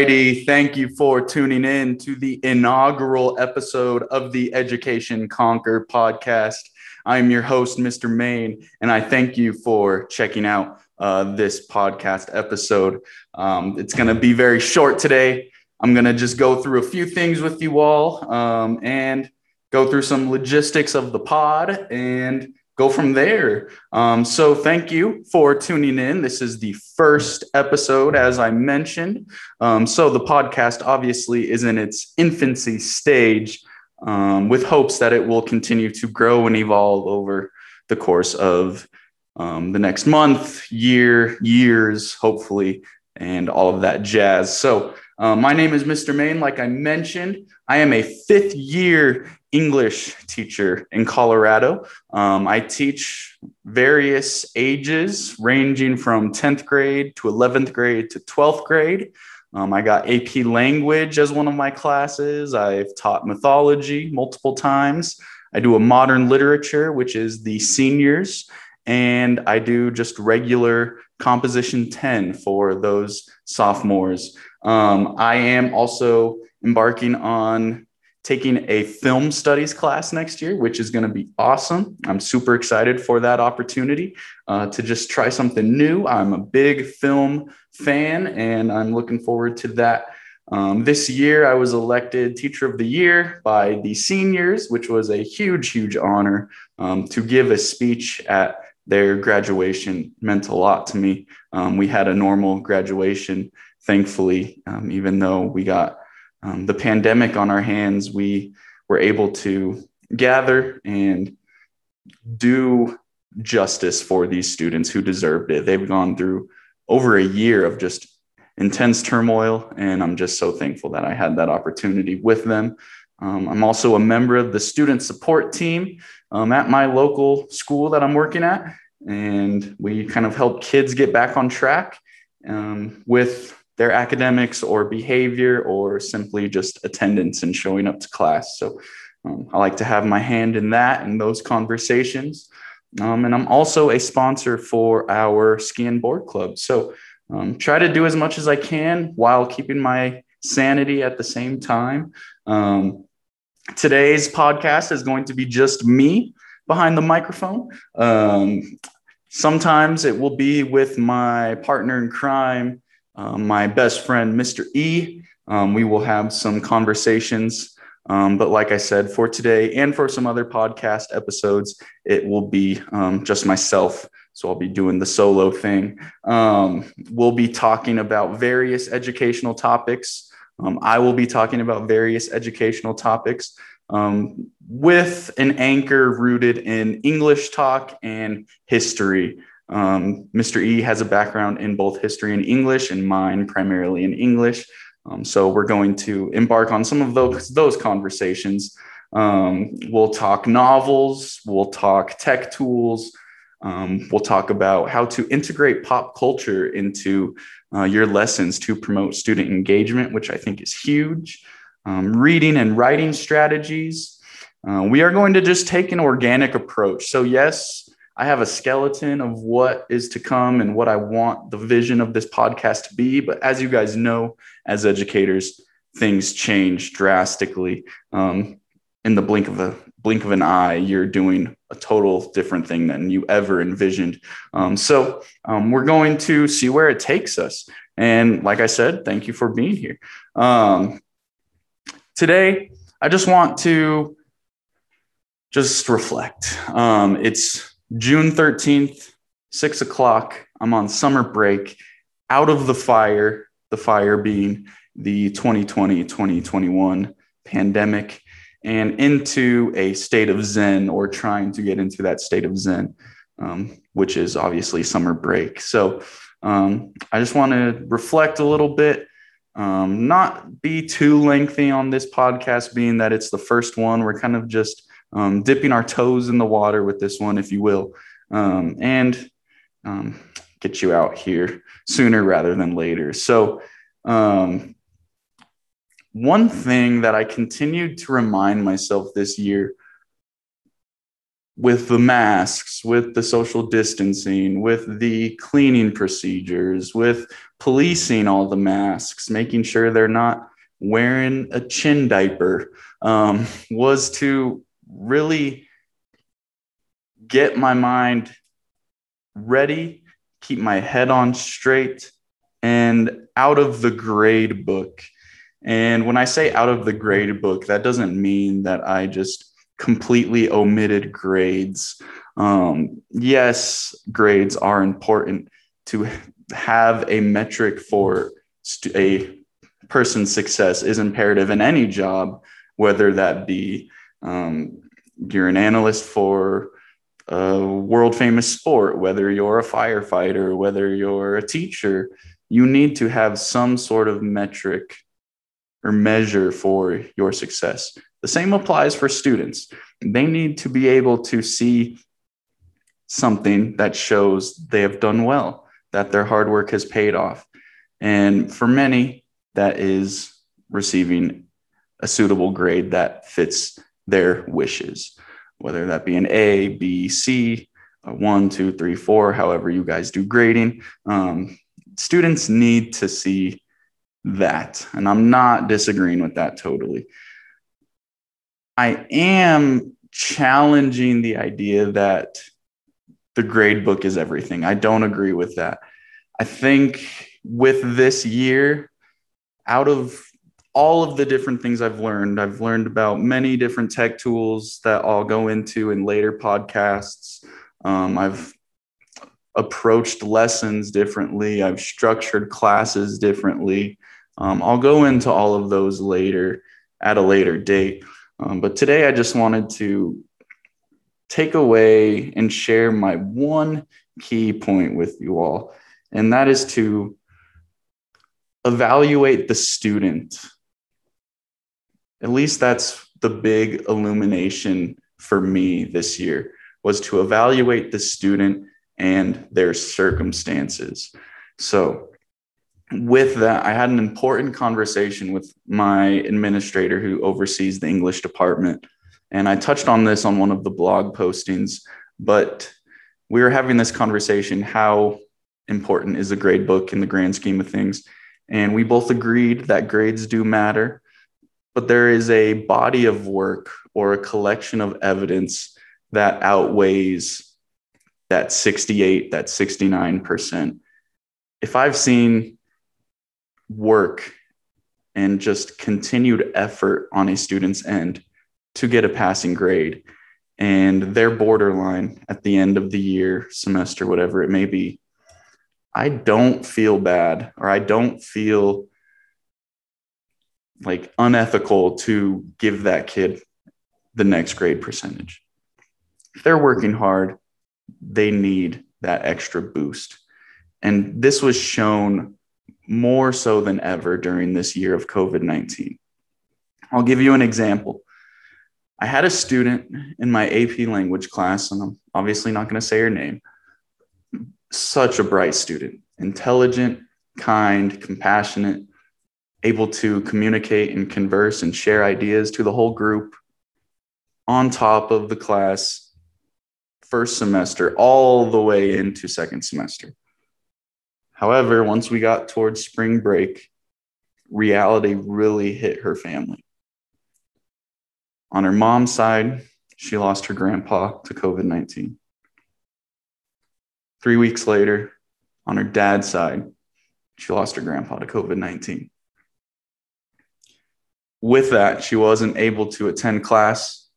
Righty. Thank you for tuning in to the inaugural episode of the Education Conquer podcast. I'm your host, Mr. Main, and I thank you for checking out uh, this podcast episode. Um, it's going to be very short today. I'm going to just go through a few things with you all um, and go through some logistics of the pod and go from there. Um, so, thank you for tuning in. This is the first episode, as I mentioned. Um, so, the podcast obviously is in its infancy stage um, with hopes that it will continue to grow and evolve over the course of um, the next month, year, years, hopefully, and all of that jazz. So, uh, my name is Mr. Main. Like I mentioned, I am a fifth year English teacher in Colorado. Um, I teach various ages ranging from 10th grade to 11th grade to 12th grade. Um, I got AP language as one of my classes. I've taught mythology multiple times. I do a modern literature, which is the seniors, and I do just regular composition 10 for those sophomores. Um, I am also embarking on taking a film studies class next year, which is going to be awesome. I'm super excited for that opportunity uh, to just try something new. I'm a big film fan and I'm looking forward to that. Um, this year, I was elected Teacher of the Year by the seniors, which was a huge, huge honor um, to give a speech at their graduation. meant a lot to me. Um, we had a normal graduation, thankfully, um, even though we got um, the pandemic on our hands, we were able to gather and do justice for these students who deserved it. They've gone through over a year of just intense turmoil, and I'm just so thankful that I had that opportunity with them. Um, I'm also a member of the student support team um, at my local school that I'm working at, and we kind of help kids get back on track um, with their academics or behavior or simply just attendance and showing up to class. So um, I like to have my hand in that and those conversations. Um, and I'm also a sponsor for our ski and board club. So um, try to do as much as I can while keeping my sanity at the same time. Um, today's podcast is going to be just me behind the microphone. Um, sometimes it will be with my partner in crime, um, my best friend, Mr. E. Um, we will have some conversations. Um, but like I said, for today and for some other podcast episodes, it will be um, just myself. So I'll be doing the solo thing. Um, we'll be talking about various educational topics. Um, I will be talking about various educational topics with an anchor rooted in English talk and history. Um, Mr. E has a background in both history and English, and mine primarily in English. Um, so we're going to embark on some of those, those conversations. Um, we'll talk novels, we'll talk tech tools, um, we'll talk about how to integrate pop culture into uh, your lessons to promote student engagement, which I think is huge. Um, reading and writing strategies. Uh, we are going to just take an organic approach. So, yes, I have a skeleton of what is to come and what I want the vision of this podcast to be. But as you guys know, as educators, things change drastically. Um, in the blink of a blink of an eye, you're doing a total different thing than you ever envisioned. Um, so um, we're going to see where it takes us. And like I said, thank you for being here. Um, today, I just want to just reflect. Um, it's June 13th, six o'clock. I'm on summer break, out of the fire, the fire being the 2020 2021 pandemic, and into a state of Zen or trying to get into that state of Zen, um, which is obviously summer break. So um, I just want to reflect a little bit. Um, not be too lengthy on this podcast, being that it's the first one. We're kind of just um, dipping our toes in the water with this one, if you will, um, and um, get you out here sooner rather than later. So, um, one thing that I continued to remind myself this year with the masks, with the social distancing, with the cleaning procedures, with policing all the masks, making sure they're not wearing a chin diaper, um, was to really get my mind ready, keep my head on straight, and out of the grade book. And when I say out of the grade book, that doesn't mean that I just completely omitted grades. Um, yes, grades are important to have a metric for st- a person's success is imperative in any job, whether that be um, you're an analyst for a world famous sport, whether you're a firefighter, whether you're a teacher, you need to have some sort of metric or measure for your success. The same applies for students. They need to be able to see something that shows they have done well, that their hard work has paid off. And for many, that is receiving a suitable grade that fits their wishes, whether that be an A, B, C, a one, two, three, four, however you guys do grading. Um, students need to see that. And I'm not disagreeing with that totally. I am challenging the idea that the grade book is everything. I don't agree with that. I think with this year, out of all of the different things I've learned, I've learned about many different tech tools that I'll go into in later podcasts. Um, I've approached lessons differently, I've structured classes differently. Um, I'll go into all of those later at a later date. Um, but today I just wanted to take away and share my one key point with you all, and that is to evaluate the student. At least that's the big illumination for me this year was to evaluate the student and their circumstances. So with that, I had an important conversation with my administrator who oversees the English department. And I touched on this on one of the blog postings, but we were having this conversation how important is a grade book in the grand scheme of things? And we both agreed that grades do matter, but there is a body of work or a collection of evidence that outweighs that 68, that 69%. If I've seen work and just continued effort on a student's end to get a passing grade and their borderline at the end of the year, semester, whatever it may be, I don't feel bad or I don't feel like unethical to give that kid the next grade percentage. If they're working hard, they need that extra boost. And this was shown more so than ever during this year of COVID 19. I'll give you an example. I had a student in my AP language class, and I'm obviously not going to say her name. Such a bright student, intelligent, kind, compassionate, able to communicate and converse and share ideas to the whole group on top of the class first semester all the way into second semester. However, once we got towards spring break, reality really hit her family. On her mom's side, she lost her grandpa to COVID 19. Three weeks later, on her dad's side, she lost her grandpa to COVID 19. With that, she wasn't able to attend class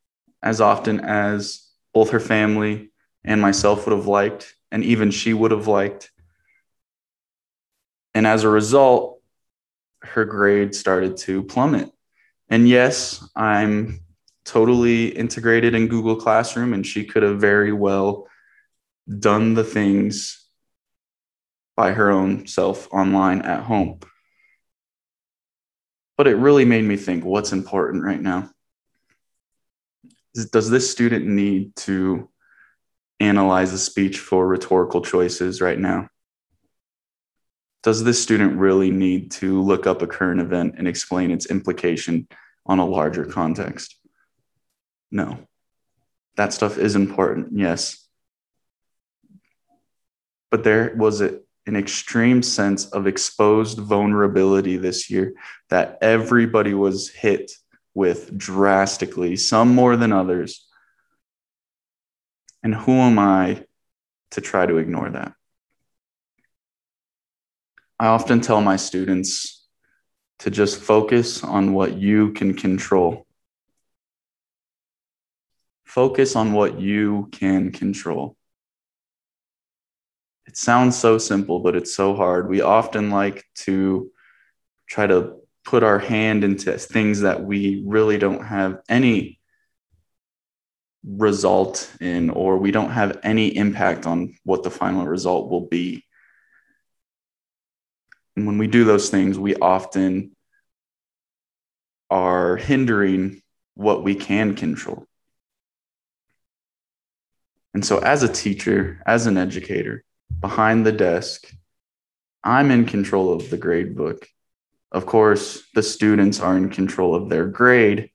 as often as both her family and myself would have liked, and even she would have liked. And as a result, her grade started to plummet. And yes, I'm totally integrated in Google Classroom, and she could have very well done the things by her own self online at home. But it really made me think what's important right now? Does this student need to analyze a speech for rhetorical choices right now? does this student really need to look up a current event and explain its implication on a larger context? No. That stuff is important, yes. But there was a, an extreme sense of exposed vulnerability this year that everybody was hit with drastically, some more than others. And who am I to try to ignore that? I often tell my students to just focus on what you can control. Focus on what you can control. It sounds so simple, but it's so hard. We often like to try to put our hand into things that we really don't have any result in, or we don't have any impact on what the final result will be. And when we do those things, we often are hindering what we can control. And so, as a teacher, as an educator, behind the desk, I'm in control of the grade book. Of course, the students are in control of their grade.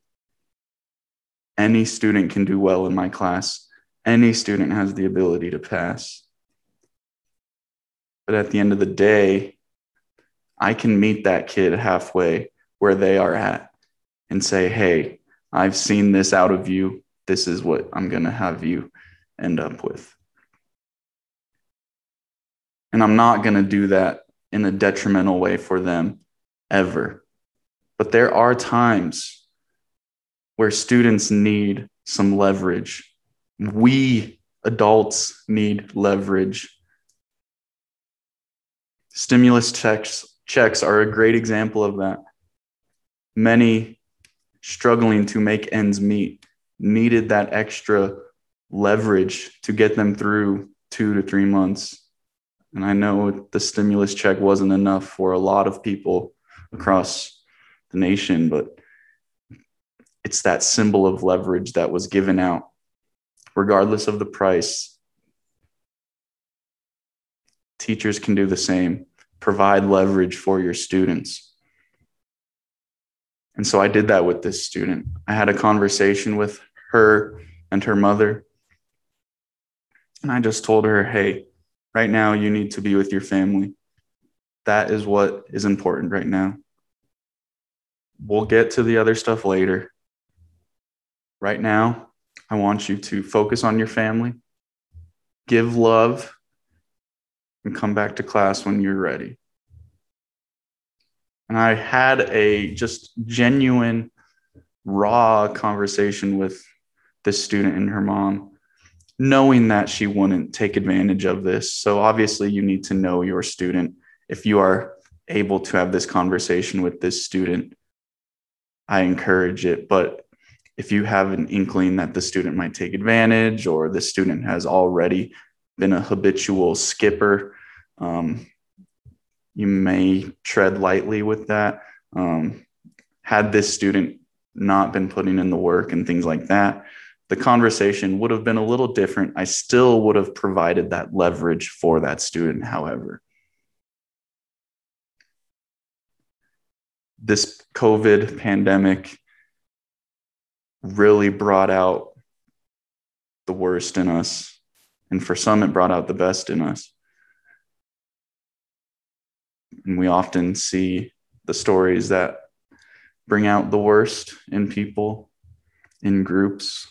Any student can do well in my class. Any student has the ability to pass. But at the end of the day, I can meet that kid halfway where they are at and say, hey, I've seen this out of you. This is what I'm going to have you end up with. And I'm not going to do that in a detrimental way for them ever. But there are times where students need some leverage. We adults need leverage. Stimulus checks, checks are a great example of that. Many struggling to make ends meet needed that extra leverage to get them through two to three months. And I know the stimulus check wasn't enough for a lot of people across the nation, but it's that symbol of leverage that was given out, regardless of the price. Teachers can do the same, provide leverage for your students. And so I did that with this student. I had a conversation with her and her mother. And I just told her, hey, right now you need to be with your family. That is what is important right now. We'll get to the other stuff later. Right now, I want you to focus on your family, give love, and come back to class when you're ready. And I had a just genuine, raw conversation with this student and her mom, knowing that she wouldn't take advantage of this. So, obviously, you need to know your student. If you are able to have this conversation with this student, I encourage it. But if you have an inkling that the student might take advantage or the student has already been a habitual skipper, um, you may tread lightly with that. Um, had this student not been putting in the work and things like that, the conversation would have been a little different. I still would have provided that leverage for that student, however. This COVID pandemic really brought out the worst in us. And for some, it brought out the best in us. And we often see the stories that bring out the worst in people, in groups,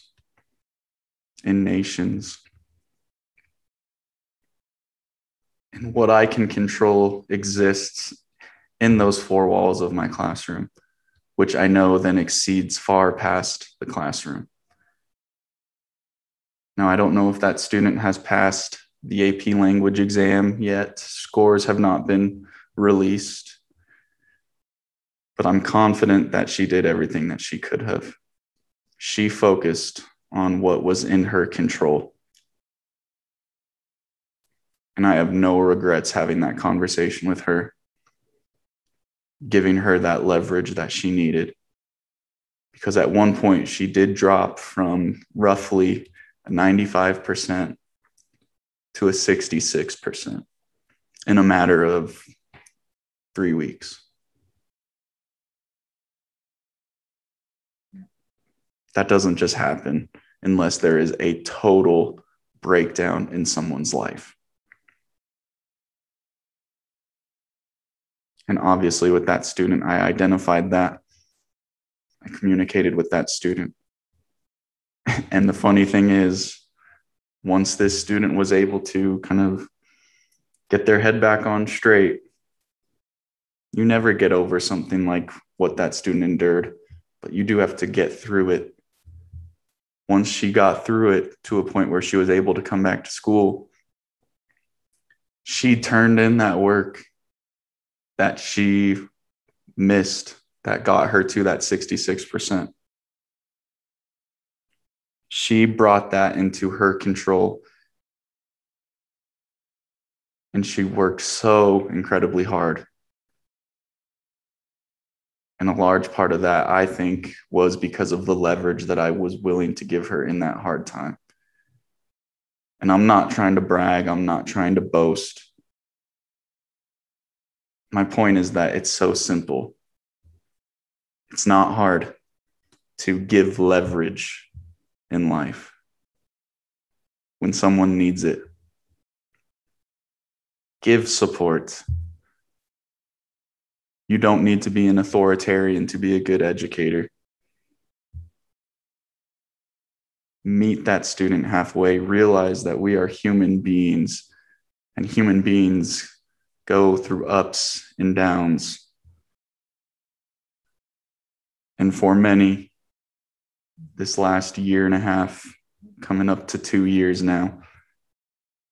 in nations. And what I can control exists in those four walls of my classroom which I know then exceeds far past the classroom. Now, I don't know if that student has passed the AP language exam yet. Scores have not been released. But I'm confident that she did everything that she could have. She focused on what was in her control. And I have no regrets having that conversation with her giving her that leverage that she needed. Because at one point, she did drop from roughly a 95% to a 66% in a matter of three weeks. That doesn't just happen. unless there is a total breakdown in someone's life. And obviously, with that student, I identified that. I communicated with that student. And the funny thing is, once this student was able to kind of get their head back on straight, you never get over something like what that student endured, but you do have to get through it. Once she got through it to a point where she was able to come back to school, she turned in that work that she missed that got her to that 66%. She brought that into her control. And she worked so incredibly hard. And a large part of that, I think, was because of the leverage that I was willing to give her in that hard time. And I'm not trying to brag, I'm not trying to boast my point is that it's so simple. It's not hard to give leverage in life when someone needs it. Give support. You don't need to be an authoritarian to be a good educator. Meet that student halfway, realize that we are human beings, and human beings go through ups and downs. And for many, this last year and a half, coming up to two years now,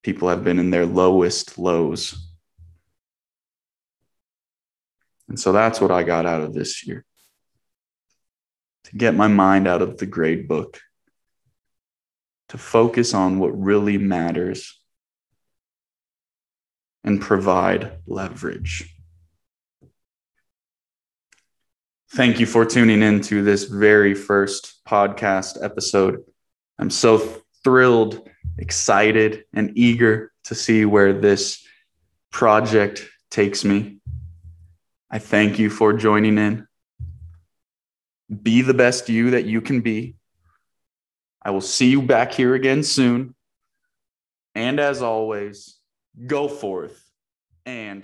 people have been in their lowest lows. And so that's what I got out of this year to get my mind out of the grade book, to focus on what really matters and provide leverage. Thank you for tuning in to this very first podcast episode. I'm so thrilled, excited, and eager to see where this project takes me. I thank you for joining in. Be the best you that you can be. I will see you back here again soon. And as always, go forth and